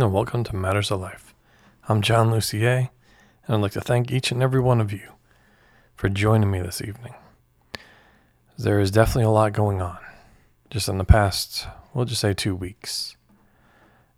Evening and welcome to Matters of Life. I'm John Lucier, and I'd like to thank each and every one of you for joining me this evening. There is definitely a lot going on, just in the past, we'll just say two weeks.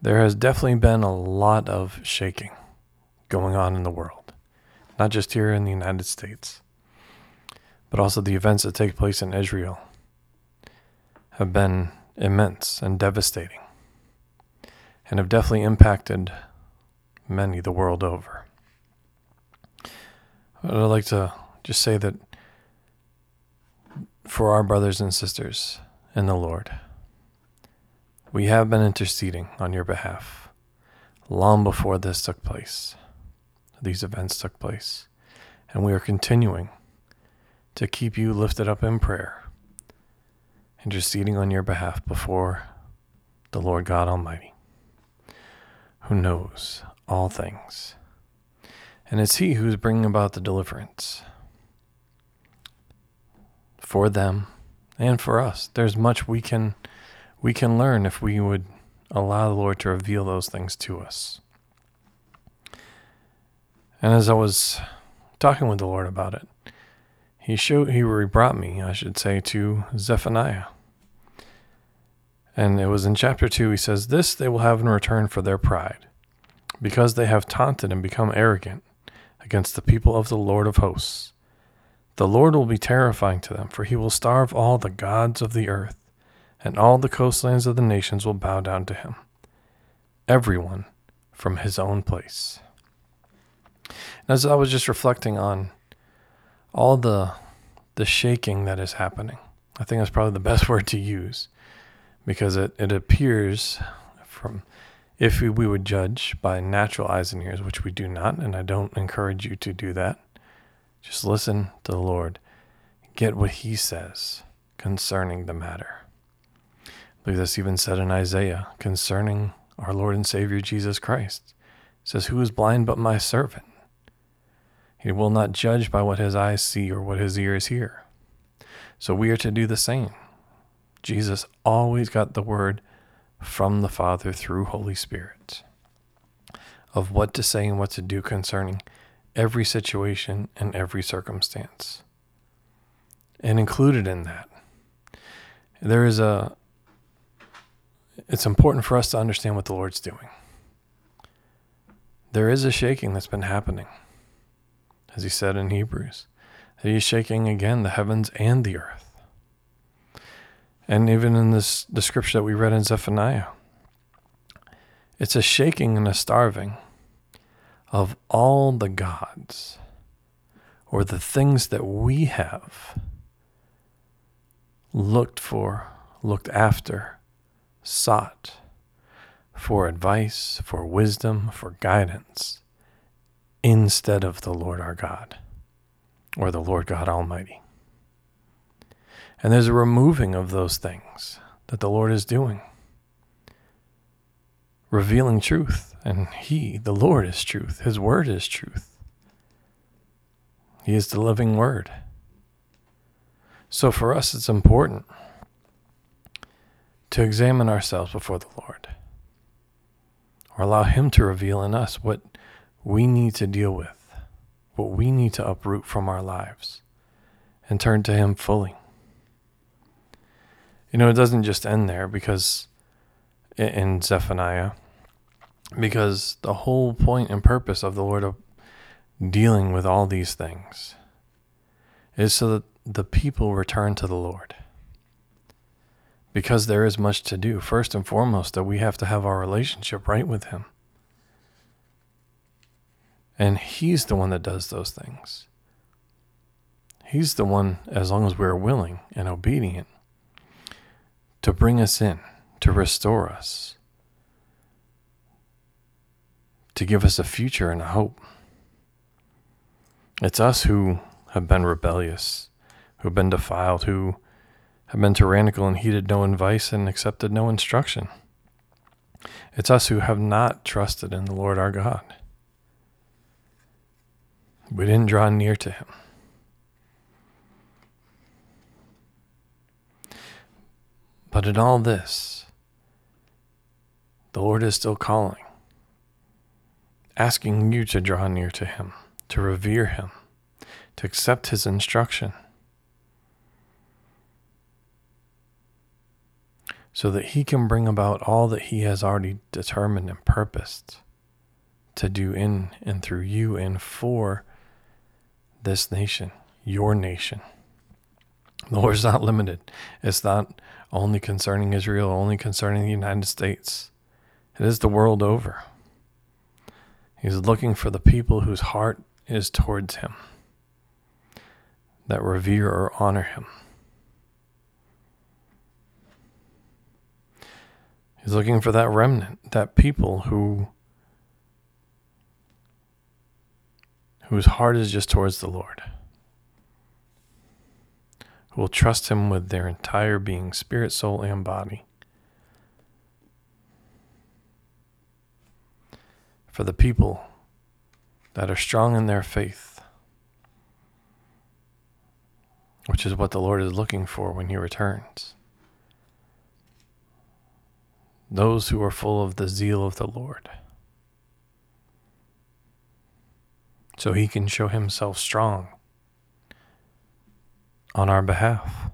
There has definitely been a lot of shaking going on in the world, not just here in the United States, but also the events that take place in Israel have been immense and devastating and have definitely impacted many the world over. I'd like to just say that for our brothers and sisters in the Lord, we have been interceding on your behalf long before this took place, these events took place, and we are continuing to keep you lifted up in prayer, interceding on your behalf before the Lord God Almighty who knows all things. And it's He who's bringing about the deliverance for them and for us. There's much we can we can learn if we would allow the Lord to reveal those things to us. And as I was talking with the Lord about it, he showed he brought me, I should say, to Zephaniah. And it was in chapter 2, he says, This they will have in return for their pride, because they have taunted and become arrogant against the people of the Lord of hosts. The Lord will be terrifying to them, for he will starve all the gods of the earth, and all the coastlands of the nations will bow down to him, everyone from his own place. As I was just reflecting on all the the shaking that is happening, I think that's probably the best word to use because it, it appears from if we, would judge by natural eyes and ears, which we do not, and I don't encourage you to do that, just listen to the Lord. Get what He says concerning the matter. I believe that's even said in Isaiah concerning our Lord and Savior Jesus Christ. It says, Who is blind but my servant? He will not judge by what his eyes see or what his ears hear. So we are to do the same. Jesus always got the word from the Father through Holy Spirit of what to say and what to do concerning every situation and every circumstance. And included in that, there is a, it's important for us to understand what the Lord's doing. There is a shaking that's been happening, as he said in Hebrews, that he's shaking again the heavens and the earth. And even in this the scripture that we read in Zephaniah, it's a shaking and a starving of all the gods or the things that we have looked for, looked after, sought for advice, for wisdom, for guidance, instead of the Lord our God or the Lord God Almighty. And there's a removing of those things that the Lord is doing, revealing truth. And He, the Lord, is truth. His word is truth. He is the living word. So for us, it's important to examine ourselves before the Lord or allow Him to reveal in us what we need to deal with, what we need to uproot from our lives, and turn to Him fully. You know, it doesn't just end there because in Zephaniah, because the whole point and purpose of the Lord of dealing with all these things is so that the people return to the Lord. Because there is much to do. First and foremost, that we have to have our relationship right with Him. And He's the one that does those things. He's the one, as long as we're willing and obedient, to bring us in, to restore us, to give us a future and a hope. It's us who have been rebellious, who have been defiled, who have been tyrannical and heeded no advice and accepted no instruction. It's us who have not trusted in the Lord our God. We didn't draw near to him. But in all this, the Lord is still calling, asking you to draw near to Him, to revere Him, to accept His instruction, so that He can bring about all that He has already determined and purposed to do in and through you and for this nation, your nation. The Lord is not limited. It's not only concerning Israel, only concerning the United States. It is the world over. He's looking for the people whose heart is towards Him, that revere or honor Him. He's looking for that remnant, that people who whose heart is just towards the Lord, who will trust Him with their entire being, spirit, soul, and body. For the people that are strong in their faith, which is what the Lord is looking for when He returns. Those who are full of the zeal of the Lord. so he can show himself strong on our behalf.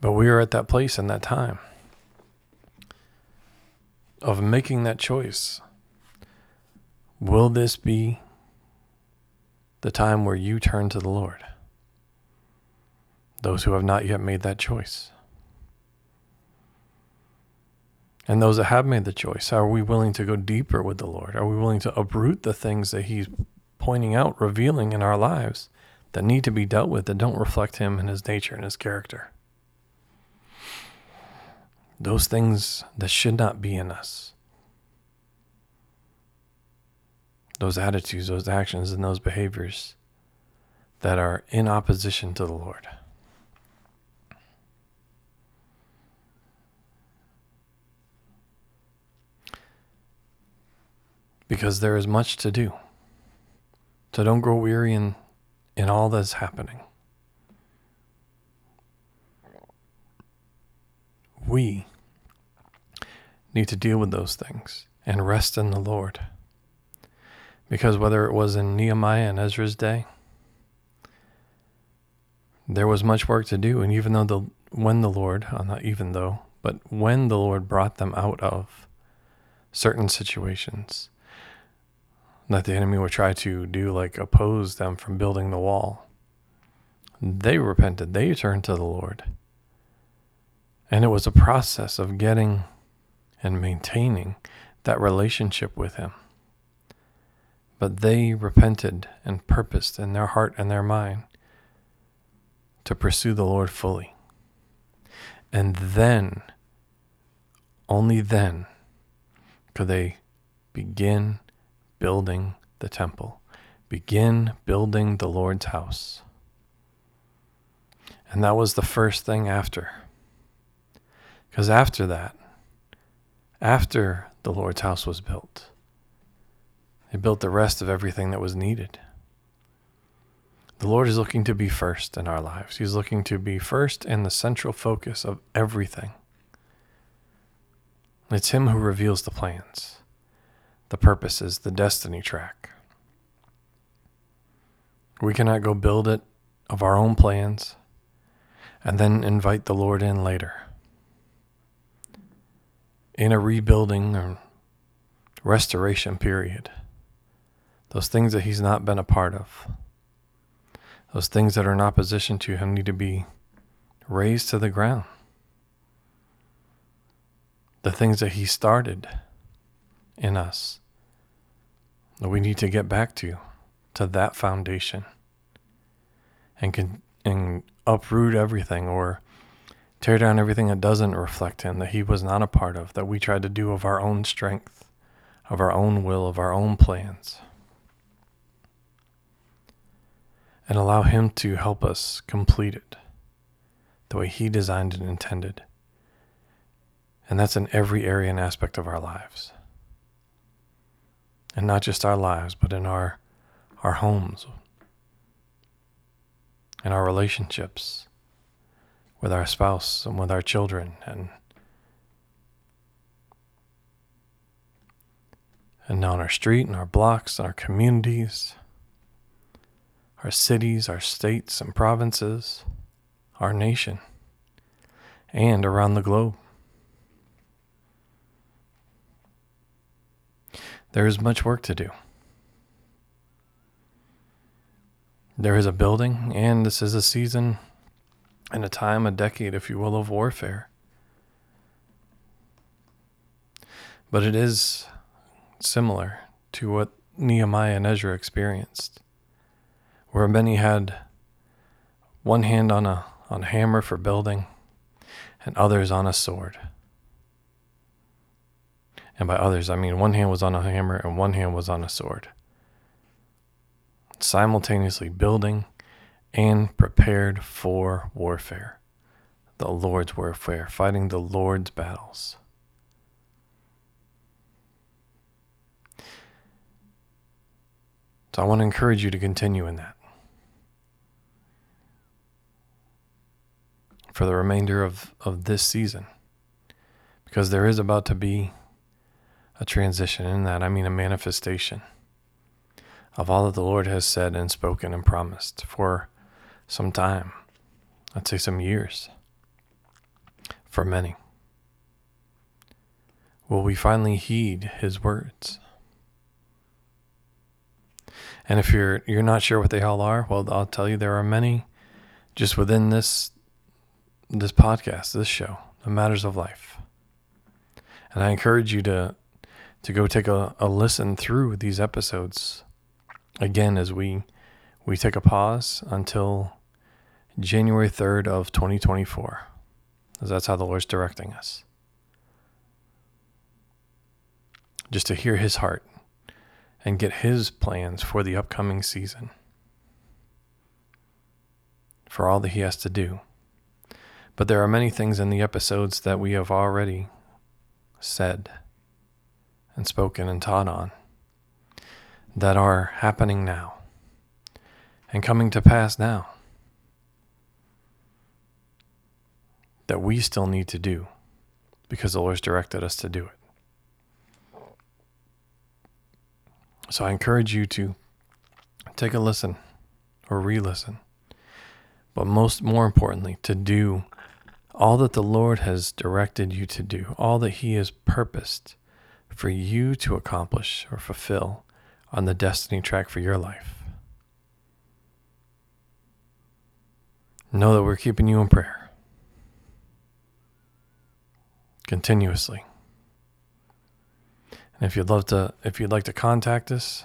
But we are at that place in that time of making that choice. Will this be the time where you turn to the Lord? Those who have not yet made that choice. And those that have made the choice, are we willing to go deeper with the Lord? Are we willing to uproot the things that He's pointing out, revealing in our lives that need to be dealt with that don't reflect Him and His nature and His character? Those things that should not be in us. Those attitudes, those actions, and those behaviors that are in opposition to the Lord. because there is much to do. So don't grow weary in, in all that's happening. We need to deal with those things and rest in the Lord. Because whether it was in Nehemiah and Ezra's day, there was much work to do. And even though the when the Lord, uh, not even though, but when the Lord brought them out of certain situations, that the enemy would try to do, like oppose them from building the wall. They repented, they turned to the Lord. And it was a process of getting and maintaining that relationship with Him. But they repented and purposed in their heart and their mind to pursue the Lord fully. And then, only then, could they begin building the temple. Begin building the Lord's house. And that was the first thing after. Because after that, after the Lord's house was built, they built the rest of everything that was needed. The Lord is looking to be first in our lives. He's looking to be first in the central focus of everything. It's Him who reveals the plans the purpose is the destiny track. We cannot go build it of our own plans and then invite the Lord in later. In a rebuilding or restoration period, those things that He's not been a part of, those things that are in opposition to Him need to be razed to the ground. The things that He started in us. That we need to get back to, to that foundation and can and uproot everything or tear down everything that doesn't reflect him that he was not a part of that we tried to do of our own strength of our own will of our own plans. And allow him to help us complete it the way he designed and intended. And that's in every area and aspect of our lives and not just our lives, but in our, our homes, in our relationships. With our spouse and with our children and and on our street and our blocks and our communities, our cities, our states and provinces, our nation, and around the globe. There is much work to do. There is a building, and this is a season and a time, a decade, if you will, of warfare. But it is similar to what Nehemiah and Ezra experienced, where many had one hand on a, on hammer for building and others on a sword. And by others, I mean one hand was on a hammer and one hand was on a sword. Simultaneously building and prepared for warfare, the Lord's warfare, fighting the Lord's battles. So I want to encourage you to continue in that. For the remainder of, of this season. Because there is about to be a transition in that. I mean, a manifestation of all that the Lord has said and spoken and promised for some time. I'd say some years. For many. Will we finally heed his words? And if you're you're not sure what they all are, well, I'll tell you there are many just within this this podcast, this show, the matters of life. And I encourage you to to go take a, a listen through these episodes again as we we take a pause until January 3rd of 2024. Because that's how the Lord's directing us. Just to hear his heart and get his plans for the upcoming season, for all that he has to do. But there are many things in the episodes that we have already said and spoken and taught on that are happening now and coming to pass now that we still need to do because the Lord's directed us to do it. So I encourage you to take a listen or re listen, but most more importantly, to do all that the Lord has directed you to do, all that He has purposed for you to accomplish or fulfill on the destiny track for your life. Know that we're keeping you in prayer continuously. And if you'd love to, if you'd like to contact us,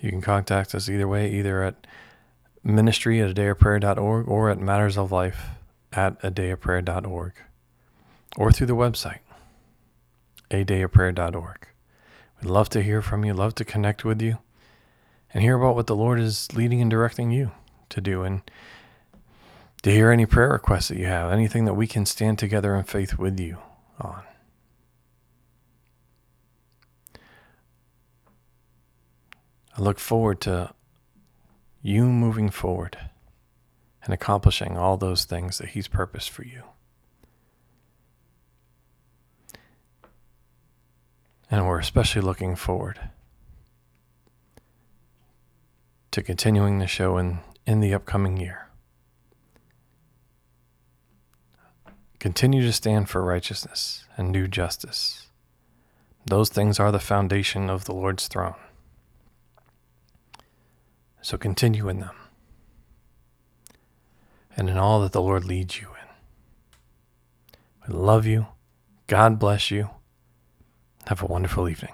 you can contact us either way, either at ministry at a dayofprayer.org or at matters of life at a dayofprayer.org or through the website, a dayofprayer.org. We'd love to hear from you, love to connect with you, and hear about what the Lord is leading and directing you to do, and to hear any prayer requests that you have, anything that we can stand together in faith with you on. I look forward to you moving forward and accomplishing all those things that He's purposed for you. And we're especially looking forward to continuing the show in, in the upcoming year. Continue to stand for righteousness and do justice. Those things are the foundation of the Lord's throne. So continue in them and in all that the Lord leads you in. We love you. God bless you. Have a wonderful evening.